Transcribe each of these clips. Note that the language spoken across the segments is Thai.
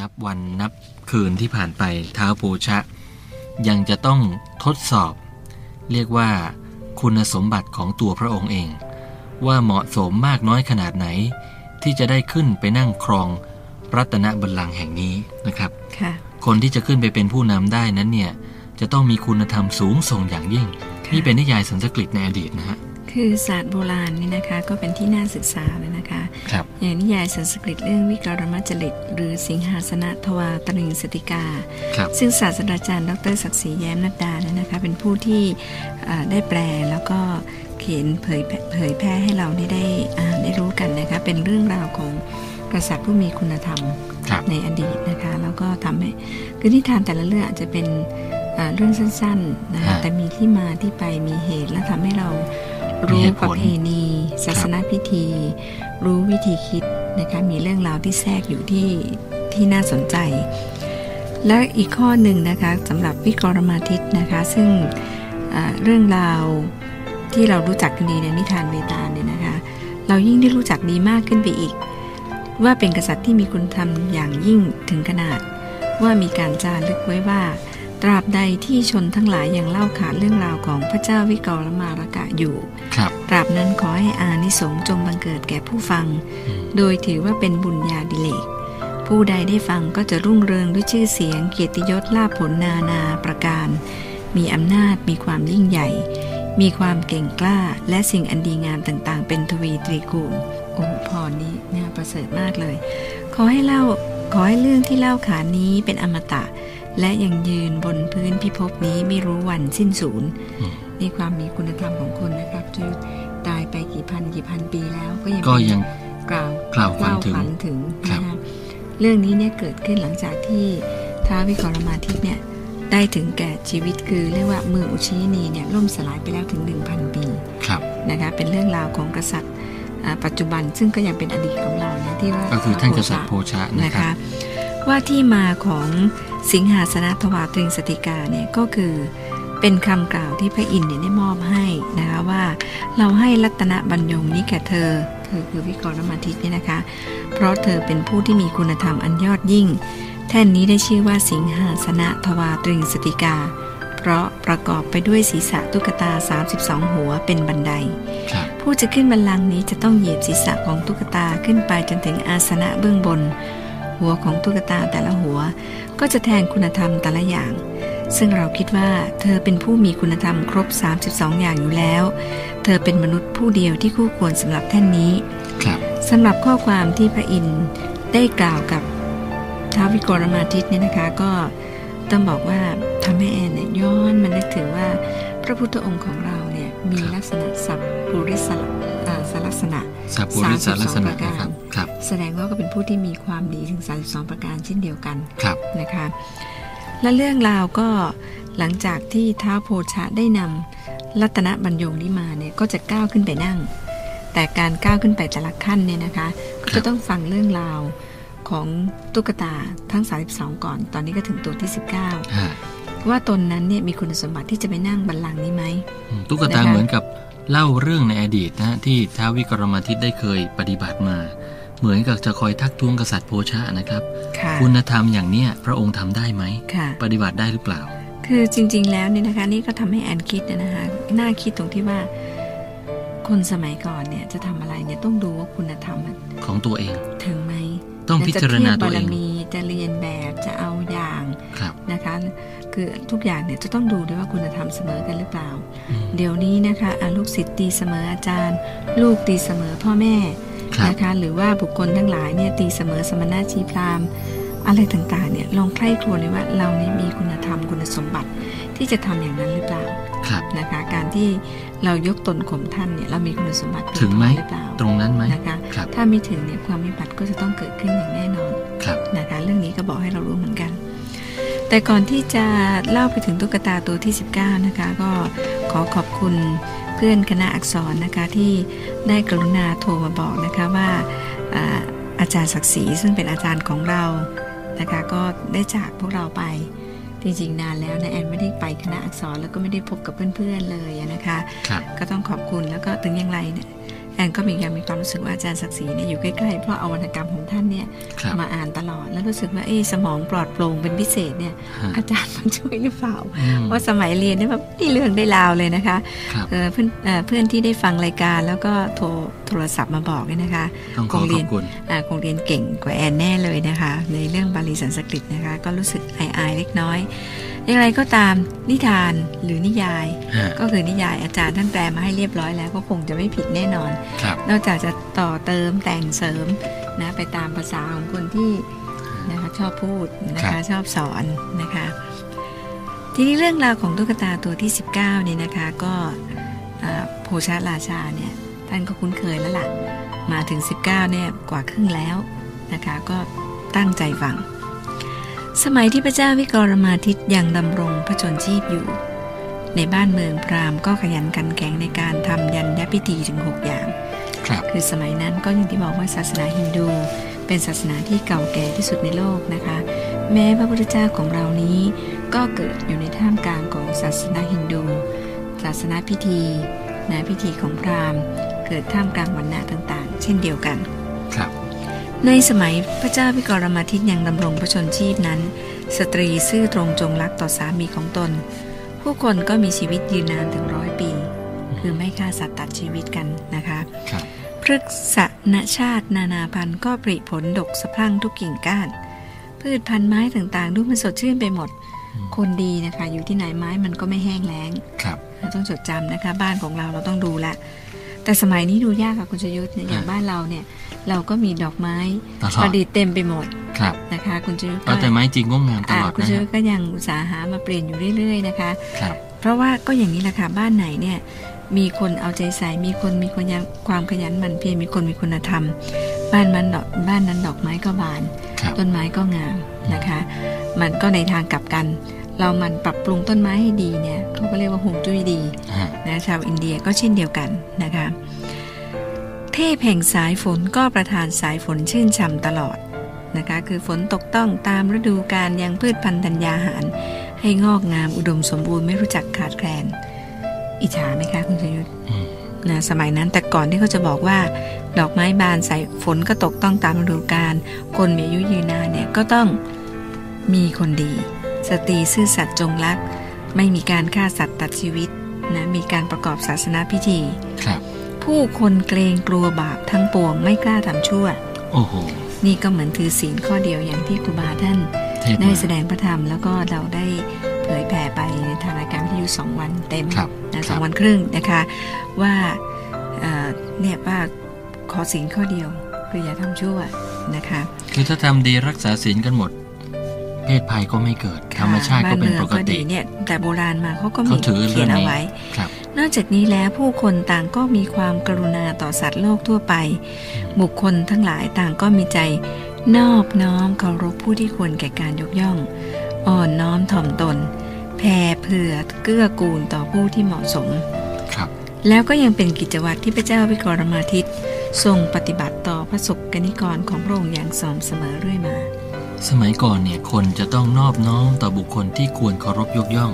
นับวันนับคืนที่ผ่านไปเท้าปูชะ ยังจะต้องทดสอบ เรียกว่าคุณสมบัติของตัวพระองค์เอง ว่าเหมาะสมมากน้อยขนาดไหน ที่จะได้ขึ้นไปนั่งครองรัตนบัลลังก์แห่งนี้นะครับค่ะคนที่จะขึ้นไปเป็นผู้นำได้นั้นเนี่ยจะต้องมีคุณธรรมสูงส่งอย่างยิ่งค่ะนี่เป็นนิยายสันสกฤตในอดีตนะฮะ คือศาสตร์โบราณนี่นะคะก็เป็นที่น่าศึกษาเลยนะคะครับอย่างนิยายสันสกฤตเรื่องวิกรมจริต หรือสิงหาสนะทวาตริงสติกาครับซึ่งศาสตราจารย์ ดรศักดิ์ศรีแย้มนัดดาเนี่ยนะคะเป็นผู้ที่เอ่อได้แปลแล้วก็เขียนเผยแพร่เผยแพร่ให้เราได้ได้อ่านได้รู้กันนะคะเป็นเรื่องราวของกษัตริย์ผู้มีคุณธรรมครับในอดีตนะคะแล้วก็ทำให้คือนิทานแต่ละเรื่องอาจจะเป็นเอ่อเรื่องสั้นๆนะคะฮะแต่มีที่มาที่ไปมีเหตุและทำให้เรามี รู้ประเพณี ศาสนพิธี รู้วิธีคิดนะคะมีเรื่องราวที่แทรกอยู่ที่ที่น่าสนใจ และอีกข้อหนึ่งนะคะสำหรับวิกรมาทิตนะคะซึ่งเรื่องราวที่เรารู้จักกันดีในนิทานเวตาลเนี่ยนะคะเรายิ่งได้รู้จักดีมากขึ้นไปอีก ว่าเป็นกษัตริย์ที่มีคุณธรรมอย่างยิ่งถึงขนาด ว่ามีการจารึกไว้ว่า ตราบใดที่ชนทั้งหลายยังเล่าขานเรื่องราวของพระเจ้าวิกรมารกะอยู่ ครับ ตราบนั้นขอให้อานิสงส์จงบังเกิดแก่ผู้ฟังอืมโดยถือว่าเป็นบุญญาดิเลก ผู้ใดได้ฟังก็จะรุ่งเรืองด้วยชื่อเสียงเกียรติยศลาภผลนานาประการ มีอำนาจมีความยิ่งใหญ่ มีความเก่งกล้าและสิ่งอันดีงามต่างๆ เป็นทวีตรีกูลโอ้โหพรนี้เนี่ยประเสริฐมากเลย ขอให้เล่าขอให้เรื่องที่เล่าขานนี้เป็นอมตะ และยังยืนบนพื้นพิภพนี้ไม่รู้วันสิ้นสูญอืมนี่ความมีคุณธรรมของคนนะครับจะตายไปกี่พันกี่พันปีแล้วก็ยังก็เป็นยังกล่าวกล่าวขวัญถึงเล่ถึงครับนะคะเรื่องนี้เนี่ยเกิดขึ้นหลังจากที่ท้าววิกรมาทิตย์เนี่ยได้ถึงแก่ชีวิตคือเรียกว่าเมืองอุชินีเนี่ยล่มสลายไปแล้วถึง 1,000 ปีครับนะคะเป็นเรื่องราวของกษัตริย์อ่าปัจจุบันซึ่งก็ยังเป็นอดีตของเราเนี่ยที่ว่าก็คือท่านกษัตริย์โพชะนะนะครัคะบว่าที่มาของ สิงหาสนทวาตริงสติกาเนี่ยก็คือเป็นคำกล่าวที่พระอินทร์เนี่ยได้มอบให้นะคะว่า เราให้รัตนบัญยงนี้แก่เธอเธอคือวิกรมาทิตย์เนี่ยนะคะ เพราะเธอเป็นผู้ที่มีคุณธรรมอันยอดยิ่ง แท่นนี้ได้ชื่อว่าสิงหาสนะทวาตริงสติกา เพราะประกอบไปด้วยศีรษะตุ๊กตา 32 หัวเป็นบันไดครับผู้จะขึ้นบัลลังก์นี้จะต้องเหยียบศีรษะของตุ๊กตาขึ้นไปจนถึงอาสนะเบื้องบน หัวของตุ๊กตาแต่ละหัวก็จะแทนคุณธรรมแต่ละอย่าง ซึ่งเราคิดว่าเธอเป็นผู้มีคุณธรรมครบ 32 อย่างอยู่แล้ว เธอเป็นมนุษย์ผู้เดียวที่คู่ควรสำหรับแท่นนี้ ครับสำหรับข้อความที่พระอินทร์ได้กล่าวกับท้าววิกรมาทิตย์เนี่ยนะคะก็ต้องบอกว่าทำให้แอนเนี่ยย้อนมานึกถึงว่า พระพุทธองค์ของเราเนี่ยมีลักษณะสัพปุริสละอ่าสลัก ษณะสัพพุริสลักษณะ32ประการนะครับครับ แสดงว่าก็เป็นผู้ที่มีความดีถึง 32 ประการเช่นเดียวกันครับนะคะ และเรื่องราวก็หลังจากที่ท้าวโพชะได้นำรัตนบรรยงนี้มาเนี่ยก็จะก้าวขึ้นไปนั่ง แต่การก้าวขึ้นไปแต่ละขั้นเนี่ยนะคะก็จะต้องฟังเรื่องราวของตุ๊กตาทั้ง 32 ก่อน ตอนนี้ก็ถึงตัวที่ฮะ19 ว่าตนนั้นเนี่ยมีคุณสมบัติที่จะไปนั่งบัลลังก์นี้ไหมอืมตุ๊กตานะคะเหมือนกับ เล่าเรื่องในอดีตนะฮะที่ท้าววิกรมทิตได้เคยปฏิบัติมา เหมือนกับจะคอยทักท้วงกษัตริย์โพชะนะครับค่ะคุณธรรมอย่างเนี้ยพระองค์ทำได้ไหมค่ะปฏิบัติได้หรือเปล่า คือจริง ๆ แล้วเนี่ยนะคะนี่ก็ทำให้แอนคิดนะคะน่าคิดตรงที่ว่า คนสมัยก่อนเนี่ยจะทำอะไรเนี่ยต้องดูว่าคุณธรรมอะของตัวเอง ถึงไหมต้องพิจารณาตัวเอจะงเทียบบารมีจะเรียนแบบจะเอาอย่างครับนะคะ คือทุกอย่างเนี่ยจะต้องดูด้วยว่าคุณธรรมเสมอกันหรือเปล่าอืมเดี๋ยวนี้นะคะอะลูกศิษย์ตีเสมออาจารย์ ลูกตีเสมอพ่อแม่ครับนะคะหรือว่าบุคคลทั้งหลายเนี่ยตีเสมอสมณะชีพราหมณ์อะไรต่างๆเนี่ยลองใคร่ครวญเลยว่าเราเนี่ยมีคุณธรรมคุณสมบัติที่จะทำอย่างนั้นหรือเปล่าครับนะคะการที่เรายกตนข่มท่านเนี่ยเรามีคุณสมบัติเพียถึงไหมพอหรือเปล่าตรงนั้นไหมนะคะครับถ้าไม่ถึงเนี่ยความวิบัติก็จะต้องเกิดขึ้นอย่างแน่นอนครับนะคะเรื่องนี้ก็บอกให้เรารู้เหมือนกัน แต่ก่อนที่จะเล่าไปถึงตุ๊กตาตัวที่ 19 นะคะ ก็ขอขอบคุณเพื่อนคณะอักษรนะคะที่ได้กรุณาโทรมาบอกนะคะว่าอ่าอาจารย์ศักดิ์ศรีซึ่งเป็นอาจารย์ของเรานะคะก็ได้จากพวกเราไปจริงๆนานแล้วนะแอนไม่ได้ไปคณะอักษรแล้วก็ไม่ได้พบกับเพื่อนๆเลยนะคะครับก็ต้องขอบคุณแล้วก็ถึงอย่างไรเนี่ย แอนก็มียังมีความรู้สึกว่าอาจารย์ศักดิ์ศรีเนี่ยอยู่ใกล้ๆ เพราะเอาวรรณกรรมของท่านเนี่ยครับมาอ่านตลอด แล้วรู้สึกว่าเอ๊ะสมองปลอดโปร่งเป็นพิเศษเนี่ยฮะอาจารย์มันช่วยหรือเปล่าอืมเพราะสมัยเรียนเนี่ยแบบนี่เรื่องได้ราวเลยนะคะครับเอ่อเพื่อนเอ่อเพื่อนที่ได้ฟังรายการแล้วก็โทรโทรศัพท์มาบอกเนี่ยนะคะต้องขอคงเรีขยอนบคุณอ่าคงเรียนเก่งกว่าแอนแน่เลยนะคะ ในเรื่องบาลีสันสกฤตนะคะ ก็รู้สึกอายๆเล็กน้อย อย่างไรก็ตามนิทานหรือนิยายฮะก็คือนิยายอาจารย์ท่านแปลมาให้เรียบร้อยแล้วก็คงจะไม่ผิดแน่นอนครับนอกจากจะต่อเติมแต่งเสริมนะไปตามภาษาของคนที่นะคะชอบพูดนะครัคะบชอบสอนนะคะ ทีนี้เรื่องราวของตุ๊กตาตัวที่ 19เนี่ยนะคะก็อ่าโพชาราชาเนี่ยท่านก็คุ้นเคยแล้วล่ะมาถึง 19เนี่ยกว่าครึ่งแล้วนะคะก็ตั้งใจฟัง สมัยที่พระเจ้าวิกรมาทิตยังดำรงพระชนชีพอยู่ ในบ้านเมืองพราหมณ์ก็ขยันขันแข็งในการทำยันยพิธีถึง6อย่างครับคือสมัยนั้นก็อย่างที่บอกว่าศาสนาฮินดู เป็นศาสนาที่เก่าแก่ที่สุดในโลกนะคะ แม้พระพุทธเจ้าของเรานี้ ก็เกิดอยู่ในท่ามกลางของศาสนาฮินดู ศาสนาพิธีนะพิธีของพราหมณ์ เกิดท่ามกลางวรรณะต่างๆ เช่นเดียวกันครับ ในสมัยพระเจ้าวิกรมาทิตยังดำรงพระชนชีพนั้น สตรีซื่อตรงจงรักต่อสามีของตน ผู้คนก็มีชีวิตยืนนานถึงร้อยปี คือไม่ฆ่าสัตว์ตัดชีวิตกันนะคะครับพฤกษณชาตินานาพันธุ์ก็ปริผลดกสะพรั่งทุกกิ่งก้าน พืชพันธุ์ไม้ต่างๆ ดูมันสดชื่นไปหมดอืมคนดีนะคะ อยู่ที่ไหนไม้มันก็ไม่แห้งแล้งครับเราต้องจดจำนะคะ บ้านของเราเราต้องดูละ แต่สมัยนี้ดูยากค่ะคุณชยุทธเนี่ยอย่างอ่าบ้านเราเนี่ย เราก็มีดอกไม้ตลปอระดดิษฐ์เต็มไปหมดครับนะคะคุณชยุทธเอาแต่ไม้จริงงดงามตอ่าลอดคุณนะชยุฮะทธก็ยังอุตสาหามาเปลี่ยนอยู่เรื่อยๆนะคะครับเพราะว่าก็อย่างนี้แหละค่ะบ้านไหนเนี่ยมีคนเอาใจใส่มีคนมีคนยังความขยันหมั่นเพียรมีคนมีคุณธรรม บ้านมันดอกบ้านนั้นดอกไม้ก็บานครับต้นไม้ก็งามนะคะ มันก็ในทางกลับกัน เรามันปรับปรุงต้นไม้ให้ดีเนี่ยเขาก็เรียกว่าหงจุ้ยดีฮะนะชาวอินเดียก็เช่นเดียวกันนะคะ เทพแห่งสายฝนก็ประทานสายฝนชื่นช่ำตลอดนะคะคือฝนตกต้องตามฤดูกาลยังพืชพันธุ์ธัญญาหาร ให้งอกงามอุดมสมบูรณ์ไม่รู้จักขาดแคลน อิจฉาไหมคะคุณชยุทธอืมนะสมัยนั้นแต่ก่อนที่เขาจะบอกว่า ดอกไม้บานใส่ฝนก็ตกต้องตามฤดูกาลคนมีอายุยืนนานเนี่ยก็ต้องมีคนดี สตรีซื่อสัตย์จงรัก ไม่มีการฆ่าสัตว์ตัดชีวิตนะมีการประกอบศาสนาพิธีครับ ผู้คนเกรงกลัวบาปทั้งปวงไม่กล้าทำชั่ว โอ้โห นี่ก็เหมือนถือศีลข้อเดียวอย่างที่ครูบาท่านเทพได้มากแสดงพระธรรมแล้วก็เราได้เผยแผ่ไปในทางรายการวิทยุสองวันเต็มครับนะสครัองบวันครึ่งนะคะ ว่าเอ่อเนี่ยว่าขอศีลข้อเดียวคืออย่าทำชั่วนะคะคือถ้าทำดีรักษาศีลกันหมดเพศภัยก็ไม่เกิด ธรรมชาติก็เป็นปกบ้านติมืองดีเนี่ยแต่โบราณมาเขาก็มีเขาถือเรื่เขียองนนี้เอาไว้ครับ นอกจากนี้แล้วผู้คนต่างก็มีความกรุณาต่อสัตว์โลกทั่วไป บุคคลทั้งหลายต่างก็มีใจ นอบน้อมเคารพผู้ที่ควรแก่การยกย่อง อ่อนน้อมถ่อมตน แผ่เผื่อเกื้อกูลต่อผู้ที่เหมาะสม ครับ แล้วก็ยังเป็นกิจวัตรที่พระเจ้าวิกรมาทิตทรงปฏิบัติต่อพระสกกนิกรของพระองค์อย่างสม่ำเสมอเรื่อยมา สมัยก่อนเนี่ยคนจะต้องนอบน้อมต่อบุคคลที่ควรเคารพยกย่อง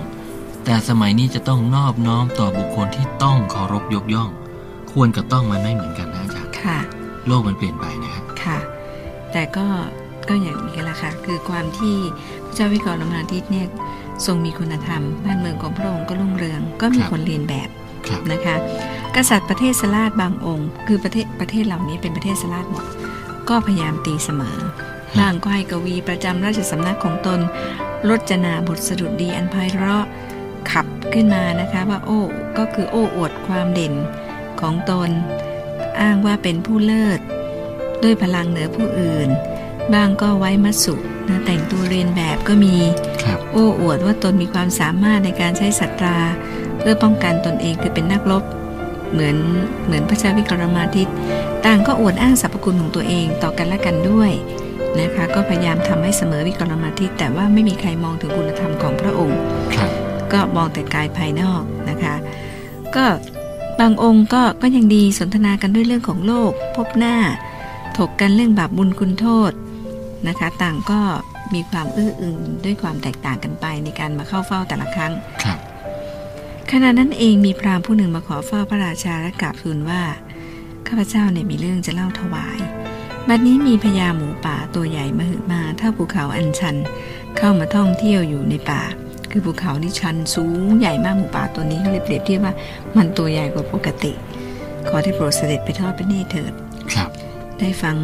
แต่สมัยนี้จะต้องนอบน้อมต่อบุคคลที่ต้องเคารพยกย่อง ควรกับต้องมันไม่เหมือนกันนะอาจารย์ค่ะ โลกมันเปลี่ยนไปนะครับค่ะ แต่ก็ก็อย่างนี้กันละค่ะ คือความที่พระเจ้าวิกรมาทิตเนี่ยทรงมีคุณธรรม บ้านเมืองของพระองค์ก็รุ่งเรือง ก็มีครับคนเรียนแบบครับนะคะ กษัตริย์ประเทศสลาดบางองค์ คือประเทศประเทศเหล่านี้เป็นประเทศสลาดหมด ก็พยายามตีเสมอบางก็ให้กวีประจำราชสำนักของตนรจนาบทสดุดดีอันไพเราะ ขับขึ้นมานะคะว่าโอ้ก็คือโอ้อวดความเด่นของตน อ้างว่าเป็นผู้เลิศ ด้วยพลังเหนือผู้อื่นบางก็ไว้มัสสุนะแต่งตัวเรียนแบบก็มีครับโอ้อวดว่าตนมีความสามารถในการใช้สัตรา เพื่อป้องกันตนเองคือเป็นนักรบเหมือนเหมือนพระเจ้าวิกรมาทิตต่างก็อวดอ้างสรรพคุณของตัวเองต่อกันและกันด้วยนะคะก็พยายามทำให้เสมอวิกรมาทิตแต่ว่าไม่มีใครมองถึงคุณธรรมของพระองค์ครับ ก็มองแต่กายภายนอกนะคะ ก็บางองค์ก็ก็ยังดีสนทนากันด้วยเรื่องของโลก พบหน้า ถกกันเรื่องบาปบุญคุณโทษนะคะ ต่างก็มีความอื้ออึงด้วยความแตกต่างกันไปในการมาเข้าเฝ้าแต่ละครั้งครับขณะนั้นเองมีพราหมณ์ผู้หนึ่งมาขอเฝ้าพระราชาและกราบทูลว่าข้าพเจ้าเนี่ยมีเรื่องจะเล่าถวาย บัดนี้มีพญาหมูป่าตัวใหญ่มาหือมาเท่าภูเขาอันชัน เข้ามาท่องเที่ยวอยู่ในป่า คือภูเขาที่ชันสูงใหญ่มากหมูป่าตัวนี้ก็เลยเปรียบเทียบว่ามันตัวใหญ่กว่าปกติ ขอที่โปรดเสด็จไปทอดพระเนตรเถิดครับ ได้ฟัง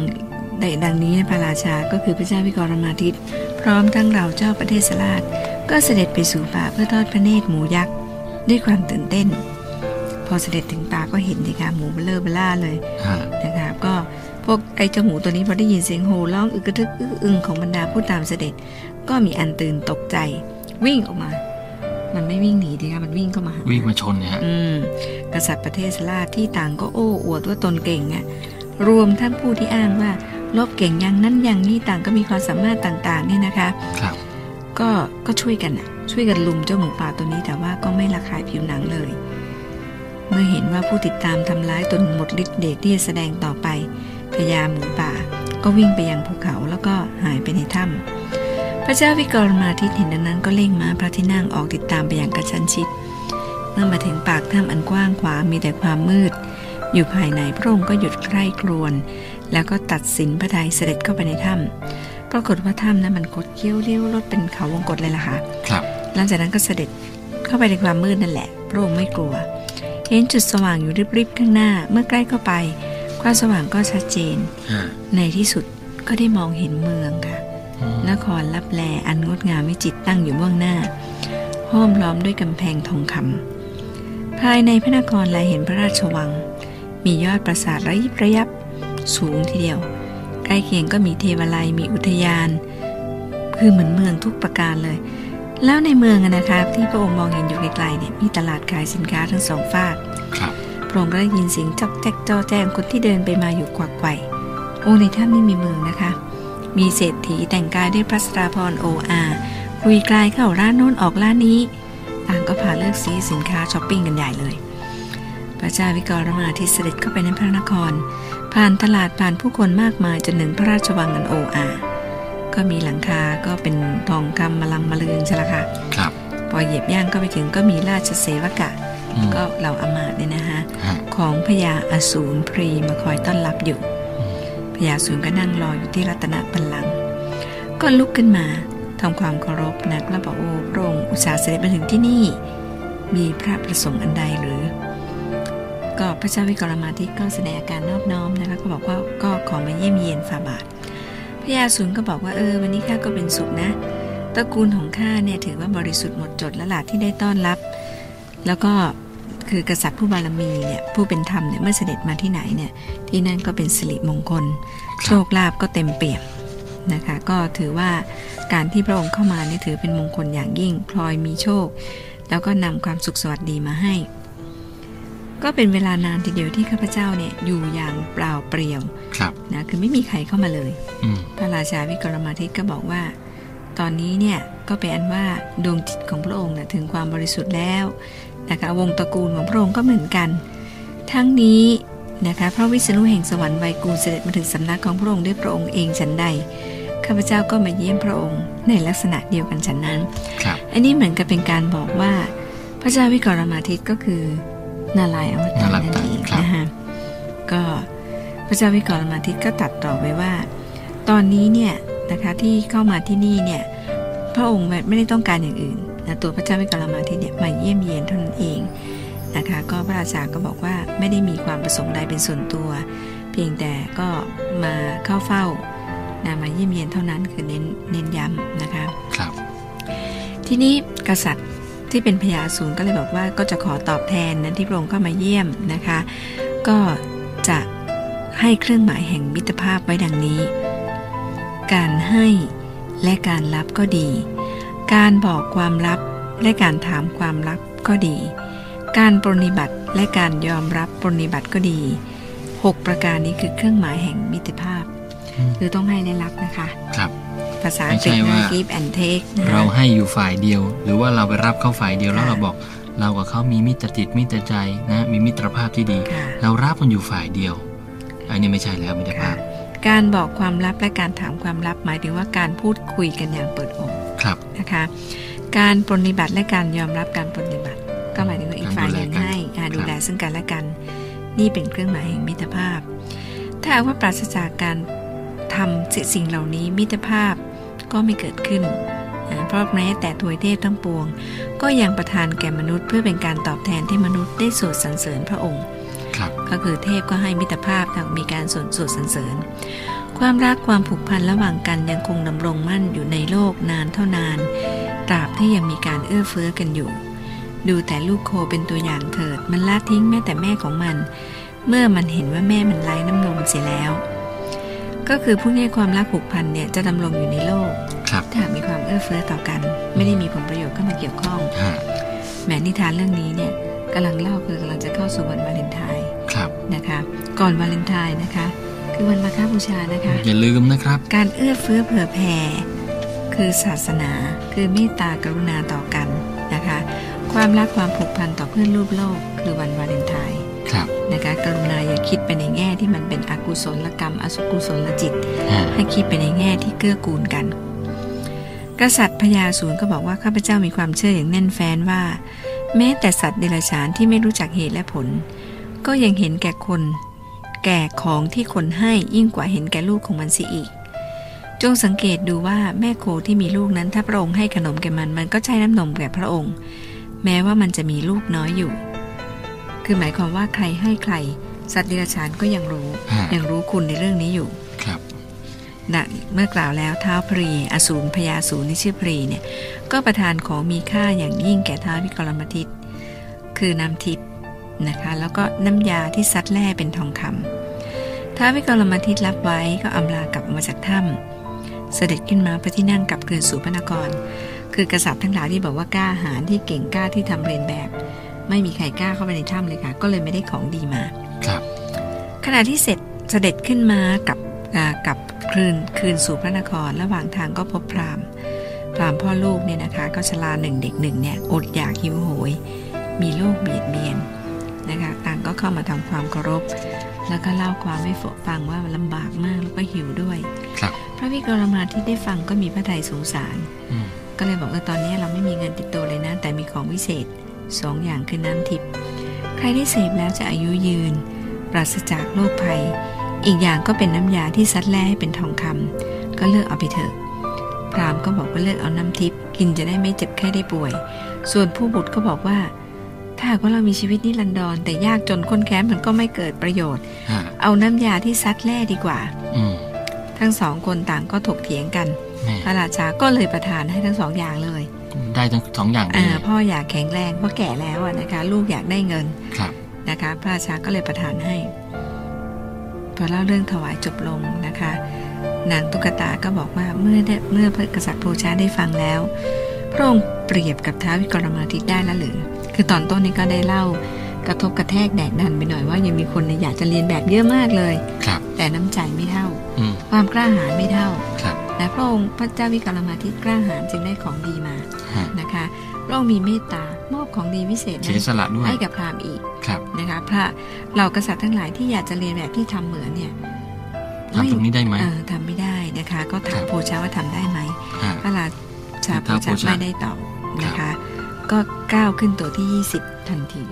ได้ดังนี้พระราชาก็คือพระเจ้าวิกรมาทิตพร้อมทั้งเราเจ้าประเทศสลาดก็เสด็จไปสู่ป่าเพื่อทอดพระเนตรหมูยักษ์ด้วยความตื่นเต้น พอเสด็จถึงป่าก็เห็นสิคะหมูเบลอเบล่าเลยฮะนะคะก็พวกไอ้เจ้าหมูตัวนี้พอได้ยินเสียงโห่ร้องอึกกระทึกอึกอึงของบรรดาผู้ตามเสด็จก็มีอันตื่นตกใจ วิ่งออกมา มันไม่วิ่งหนีดีค่ะมันวิ่งเข้ามาหาวิ่งมาชนเนี่ยฮะอืมกษัตริย์ประเทศสลาดที่ต่างก็โอ้อวดว่าตนเก่งอะรวมทั้งผู้ที่อ้างว่าลบเก่งอย่างนั้นอย่างนี้ต่างก็มีความสามารถต่างๆนี่นะคะ ครับ ก็ก็ช่วยกันอะช่วยกันลุมเจ้าหมูป่าตัวนี้แต่ว่าก็ไม่ระคายผิวหนังเลย เมื่อเห็นว่าผู้ติดตามทำร้ายตนหมดฤทธิ์เดชที่จะแสดงต่อไปพญาหมูป่า ก็วิ่งไปยังภูเขาแล้วก็หายไปในถ้ำ พระเจ้าวิกรมาทิตเห็นดังนั้นก็เร่งม้าพระที่นั่งออกติดตามไปอย่างกระชั้นชิด เมื่อมาถึงปากถ้ำอันกว้างขวางมีแต่ความมืด อยู่ภายในพระองค์ก็หยุดใคร่ครวญแล้วก็ตัดสินพระทัยเสด็จเข้าไปในถ้ำปรากฏว่าถ้ำนั้นมันคดเคี้ยวเลี้ยวรถเป็นเขาวงกฏเลยล่ะค่ะครับ หลังจากนั้นก็เสด็จเข้าไปในความมืดนั่นแหละ พระองค์ไม่กลัว เห็นจุดสว่างอยู่ริบๆข้างหน้าเมื่อใกล้เข้าไป ความสว่างก็ชัดเจนฮะในที่สุดก็ได้มองเห็นเมืองค่ะอืม นครลับแลอันงดงามวิจิตรตั้งอยู่เบื้องหน้า ห้อมล้อมด้วยกำแพงทองคำภายในพระนครแลเห็นพระราชวัง มียอดปราสาทระยิบระยับสูงทีเดียว ใกล้เคียงก็มีเทวาลัยมีอุทยาน คือเหมือนเมืองทุกประการเลย แล้วในเมืองอะนะคะที่พระองค์มองเห็นอยู่ไกลๆเนี่ยมีตลาดขายสินค้าทั้งสองฝากครับพระองค์ก็ได้ยินเสียงจอกแจ๊กจอแจงคนที่เดินไปมาอยู่กวักไกวโอ้ในถ้ำนี่มีเมืองนะคะ มีเศรษฐีแต่งกายด้วยพระสตราพรโออาคุยกลายเข้าร้านโน้นออกร้านนี้ต่างก็พาเลือกซื้อสินค้าช้อปปิ้งกันใหญ่เลย พระเจ้าวิกรมาทิตเสด็จเข้าไปในพระนคร ผ่านตลาดผ่านผู้คนมากมายจนถึงพระราชวังอันโออาก็มีหลังคาก็เป็นทองคำมะลังมะลืองใช่ละค่ะครับ พอเหยียบย่างก็ไปถึงก็มีราชเสวกะอืมก็เหล่าอำมาตย์เนี่ยนะคะฮะของพญาอสูรพรีมาคอยต้อนรับอยู่อืม พญาสูรก็นั่งรออยู่ที่รัตนบัลลังก์ก็ลุกขึ้นมาทำความเคารพนะแล้วบอกโอ้พระองค์อุตส่าห์เสด็จมาถึงที่นี่ มีพระประสงค์อันใดหรือ ก็พระเจ้าวิกรมาทิตก็แสดงอาการนอบน้อมนะคะก็บอกว่าก็ขอมาเยี่ยมเยียนฝ่าบาทพญาสูรก็บอกว่าเออวันนี้ข้าก็เป็นสุขนะตระกูลของข้าเนี่ยถือว่าบริสุทธิ์หมดจดแล้วล่ะที่ได้ต้อนรับ แล้วก็ คือกษัตริย์ผู้บารมีเนี่ยผู้เป็นธรรมเนี่ยเมื่อเสด็จมาที่ไหนเนี่ยที่นั่นก็เป็นสิริมงคล โชคลาภก็เต็มเปี่ยมนะคะก็ถือว่าการที่พระองค์เข้ามาเนี่ยถือเป็นมงคลอย่างยิ่งพลอยมีโชค แล้วก็นำความสุขสวัสดีมาให้ ก็เป็นเวลานานทีเดียวที่ข้าพเจ้าเนี่ยอยู่อย่างเปล่าเปลี่ยวครับนะคือไม่มีใครเข้ามาเลยอืมพระราชาวิกรมาทิตก็บอกว่า ตอนนี้เนี่ยก็เป็นอันว่าดวงจิตของพระองค์นะถึงความบริสุทธิ์แล้ว นะคะวงตระกูลของพระองค์ก็เหมือนกัน ทั้งนี้นะคะพระวิษณุแห่งสวรรค์ไวยกูลเสด็จมาถึงสำนักของพระองค์ด้วยพระองค์เองฉันใดข้าพเจ้าก็มาเยี่ยมพระองค์ในลักษณะเดียวกันฉันนั้นครับอันนี้เหมือนกับเป็นการบอกว่า พระเจ้าวิกรมาทิตก็คือ นาลายณ์อวตารนั่นเองนะคะก็พระเจ้าวิกรมาทิตก็ตัดต่อไว้ว่า ตอนนี้เนี่ยนะคะที่เข้ามาที่นี่เนี่ยพระองค์ไม่ได้ต้องการอย่างอื่น นะตัวพระเจ้าวิกรมาทิตเนี่ยมาเยี่ยมเยียนเท่านั้นเองนะคะก็พระราชาก็บอกว่าไม่ได้มีความประสงค์ใดเป็นส่วนตัว เพียงแต่ก็มาเข้าเฝ้านะมาเยี่ยมเยียนเท่านั้นคือเน้นเน้นย้ำนะคะครับ ทีนี้กษัตริย์ที่เป็นพญาอสูรก็เลยบอกว่าก็จะขอตอบแทนนั้นที่พระองค์เข้ามาเยี่ยมนะคะ ก็จะให้เครื่องหมายแห่งมิตรภาพไว้ดังนี้ การให้และการรับก็ดี การบอกความลับและการถามความลับก็ดี การปรนนิบัติและการยอมรับปรนนิบัติก็ดีหกประการนี้คือเครื่องหมายแห่งมิตรภาพอืมคือต้องให้และรับนะคะ ครับ ภาษาอังกฤษไม่ใช่ว่านะ give and take นะคะเราให้อยู่ฝ่ายเดียว หรือว่าเราไปรับเขาฝ่ายเดียวแล้วค่ะเราบอกเรากับเขามีมิตรจิตมิตรใจนะมีมิตรภาพที่ดีค่ะเรารับมันอยู่ฝ่ายเดียว อันนี้ไม่ใช่แล้วมิตรภาค่ะพการบอกความลับและการถามความลับหมายถึงว่าการพูดคุยกันอย่างเปิดอกครับ นะคะการปฏิบัติและการยอมรับการปฏิบัติ ก็หมายถึงว่าอีกฝ่ายหนึ่งการดูแลกันให้อ่าครับดูแลซึ่งกันและกัน นี่เป็นเครื่องหมายแห่งมิตรภาพ ถ้าหากว่าปราศจากการทำสิ่งเหล่านี้มิตรภาพก็ไม่เกิดขึ้นนะเพราะแม้แต่ทวยเทพทั้งปวง ก็ยังประทานแก่มนุษย์ เพื่อเป็นการตอบแทนที่มนุษย์ได้สวดสรรเสริญพระองค์ครับก็คือเทพก็ให้มิตรภาพทางมีการสวดสวดสรรเสริญ ความรักความผูกพันระหว่างกันยังคงดำรงมั่นอยู่ในโลกนานเท่านาน ตราบที่ยังมีการเอื้อเฟื้อกันอยู่ ดูแต่ลูกโคเป็นตัวอย่างเถิด มันละทิ้งแม้แต่แม่ของมัน เมื่อมันเห็นว่าแม่มันไร้น้ำนมเสียแล้ว ก็คือผู้นี้ความรักผูกพันเนี่ยจะดำรงอยู่ในโลกครับถ้าหากมีความเอื้อเฟื้อต่อกัน ไม่ได้มีผลประโยชน์เข้ามาเกี่ยวข้องฮะแหมนิทานเรื่องนี้เนี่ยกำลังเล่าคือกำลังจะเข้าสู่วันวาเลนไทน์ครับนะคะ ก่อนวาเลนไทน์นะคะ คือวันมาฆบูชานะคะ อย่าลืมนะครับ การเอื้อเฟื้อเผื่อแผ่ คือศาสนา คือเมตตากรุณาต่อกันนะคะ ความรักความผูกพันต่อเพื่อนรูปโลก คือวันวาเลนไทน์ครับนะคะกรุณาอย่าคิดไปในแง่ที่มันเป็นอกุศลกรรม อสุกุศลจิตฮะให้คิดไปในแง่ที่เกื้อกูลกัน กษัตริย์พญาสูรก็บอกว่าข้าพเจ้ามีความเชื่ออย่างแน่นแฟ้นว่า แม้แต่สัตว์เดรัจฉานที่ไม่รู้จักเหตุและผล ก็ยังเห็นแก่คน แก่ของที่คนให้ยิ่งกว่าเห็นแก่ลูกของมันเสียอีก จงสังเกตดูว่าแม่โคที่มีลูกนั้นถ้าพระองค์ให้ขนมแก่มันมันก็ใช้น้ำนมแก่พระองค์ แม้ว่ามันจะมีลูกน้อยอยู่ คือหมายความว่าใครให้ใคร สัตว์เดรัจฉานก็ยังรู้ฮะยังรู้คุณในเรื่องนี้อยู่ครับนะเมื่อกล่าวแล้วเท้าวพรี อสูรพญาสูรที่ชื่อพรีเนี่ย ก็ประทานของมีค่าอย่างยิ่งแก่ท้าววิกรมทิตคือน้ำทิพย์ นะคะแล้วก็น้ำยาที่ซัดแร่เป็นทองคำท้าววิกรมทิตรับไว้ก็อำลากลับออกมาจากถ้ำเสด็จขึ้นมาพระที่นั่งกลับคืนสู่พระนคร คือกษัตริย์ทั้งหลายที่บอกว่ากล้าหาญที่เก่งกล้าที่ทำเรียนแบบ ไม่มีใครกล้าเข้าไปในถ้ำเลยค่ะ ก็เลยไม่ได้ของดีมาครับ ขณะที่เสร็จเสด็จขึ้นมากับอ่ากับคืนคืนสู่พระนครระหว่างทางก็พบพราหมณ์พราหมณ์พ่อลูกเนี่ยนะคะ ก็ชลาหนึ่งเด็กหนึ่งเนี่ยอดอยากหิวโหย มีโรคเบียดเบียน นะคะต่างก็เข้ามาทำความเคารพ แล้วก็เล่าความให้ฟังว่าลำบากมากแล้วก็หิวด้วยครับพระวิกรมาที่ได้ฟังก็มีพระทัยสงสารอืมก็เลยบอกว่าตอนนี้เราไม่มีเงินติดตัวเลยนะ แต่มีของวิเศษสองอย่างคือน้ำทิพย์ใครได้เสพแล้วจะอายุยืน ปราศจากโรคภัย อีกอย่างก็เป็นน้ำยาที่ซัดแร่ให้เป็นทองคำก็เลือกเอาไปเถอะ พราหมณ์ก็บอกว่าเลือกเอาน้ำทิพย์กินจะได้ไม่เจ็บแค่ได้ป่วย ส่วนผู้บุตรก็บอกว่า ถ้าหากว่าเรามีชีวิตนิรันดรแต่ยากจนข้นแค้นมันก็ไม่เกิดประโยชน์ฮะเอาน้ำยาที่ซัดแร่ดีกว่าอืมทั้งสองคนต่างก็ถกเถียงกันแม่พระราชาก็เลยประทานให้ทั้งสองอย่างเลย ได้ทั้งสองอย่างเลอ่ายพ่ออยากแข็งแรงเพราะแก่แล้วอะนะคะ ลูกอยากได้เงินครับนะคะ พระราชาก็เลยประทานให้พอเล่าเรื่องถวายจบลงนะคะนางตุ๊กตาก็บอกว่าเมื่อได้เมื่อพระกษัตริย์โพชาได้ฟังแล้ว พระองค์เปรียบกับท้าววิกรมาทิตได้แล้วหรือ คือตอนต้นนี้ก็ได้เล่ากระทบกระแทกแดกดันไปหน่อยว่ายังมีคนเนี่ยอยากจะเรียนแบบเยอะมากเลย ครับ แต่น้ำใจไม่เท่าอืมความกล้าหาญไม่เท่า ครับและพระองค์พระเจ้าวิกรมาทิตกล้าหาญจึงได้ของดีมาฮะนะคะ พระองค์มีเมตตามอบของดีวิเศษเสียนั้นสละด้วยให้กับพราหมณ์อีก ครับ นะคะ พระเหล่ากษัตริย์ทั้งหลายที่อยากจะเรียนแบบที่ทำเหมือนเนี่ยทำตรงนี้ได้ไหมเออทำไม่ได้นะคะ ก็ถาครัมบโพชาว่าทำได้ไหมฮะพระราชาโพท้าวโพชาชาไม่ได้ตอบนะคะ ก็ก้าวขึ้นตัวที่ 20 ทันที